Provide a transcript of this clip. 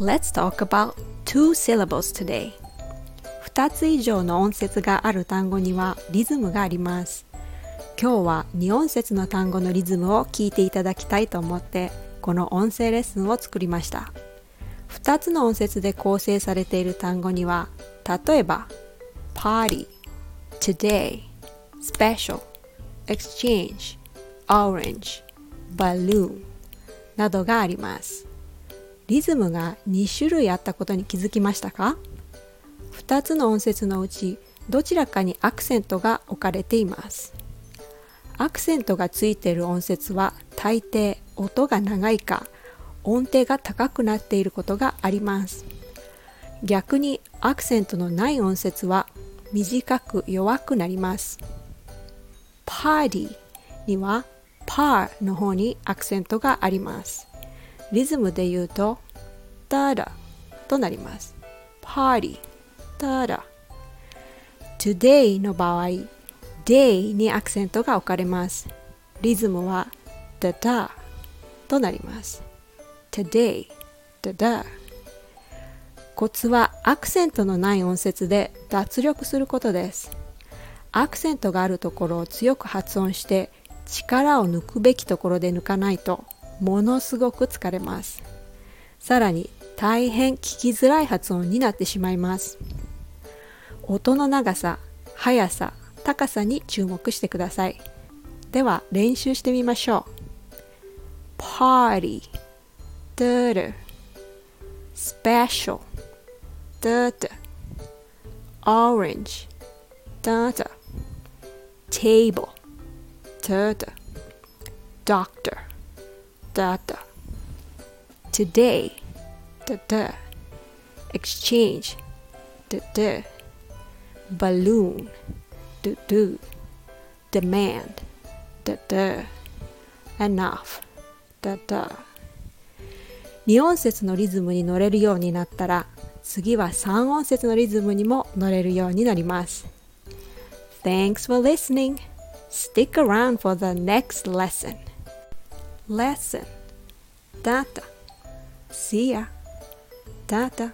Let's talk about two syllables today. 2つ以上の音節がある単語にはリズムがあります。今日は2音節の単語のリズムを聞いていただきたいと思ってこの音声レッスンを作りました。2つの音節で構成されている単語には例えば party, today, special, exchange, orange, balloon などがあります。リズムが2種類あったことに気づきましたか？2つの音節のうちどちらかにアクセントが置かれています。アクセントがついている音節は大抵音が長いか音程が高くなっていることがあります。逆にアクセントのない音節は短く弱くなります。パーティーにはパーの方にアクセントがあります。リズムで言うとダダとなります。パーティーダダ today の場合 day にアクセントが置かれます。リズムはダダとなります。today ダダコツはアクセントのない音節で脱力することです。アクセントがあるところを強く発音して力を抜くべきところで抜かないとものすごく疲れます。さらに大変聞きづらい発音になってしまいます音の長さ速さ高さに注目してくださいでは練習してみましょう Party Dirty Special Dirty Orange Dirty Table Dirty Doctor Data Today Data Exchange Data Balloon Do Demand Data Enough Data 2音節のリズムに乗れるようになったら次は3音節のリズムにも乗れるようになります Thanks for listening Stick around for the next lesson lesson data see ya data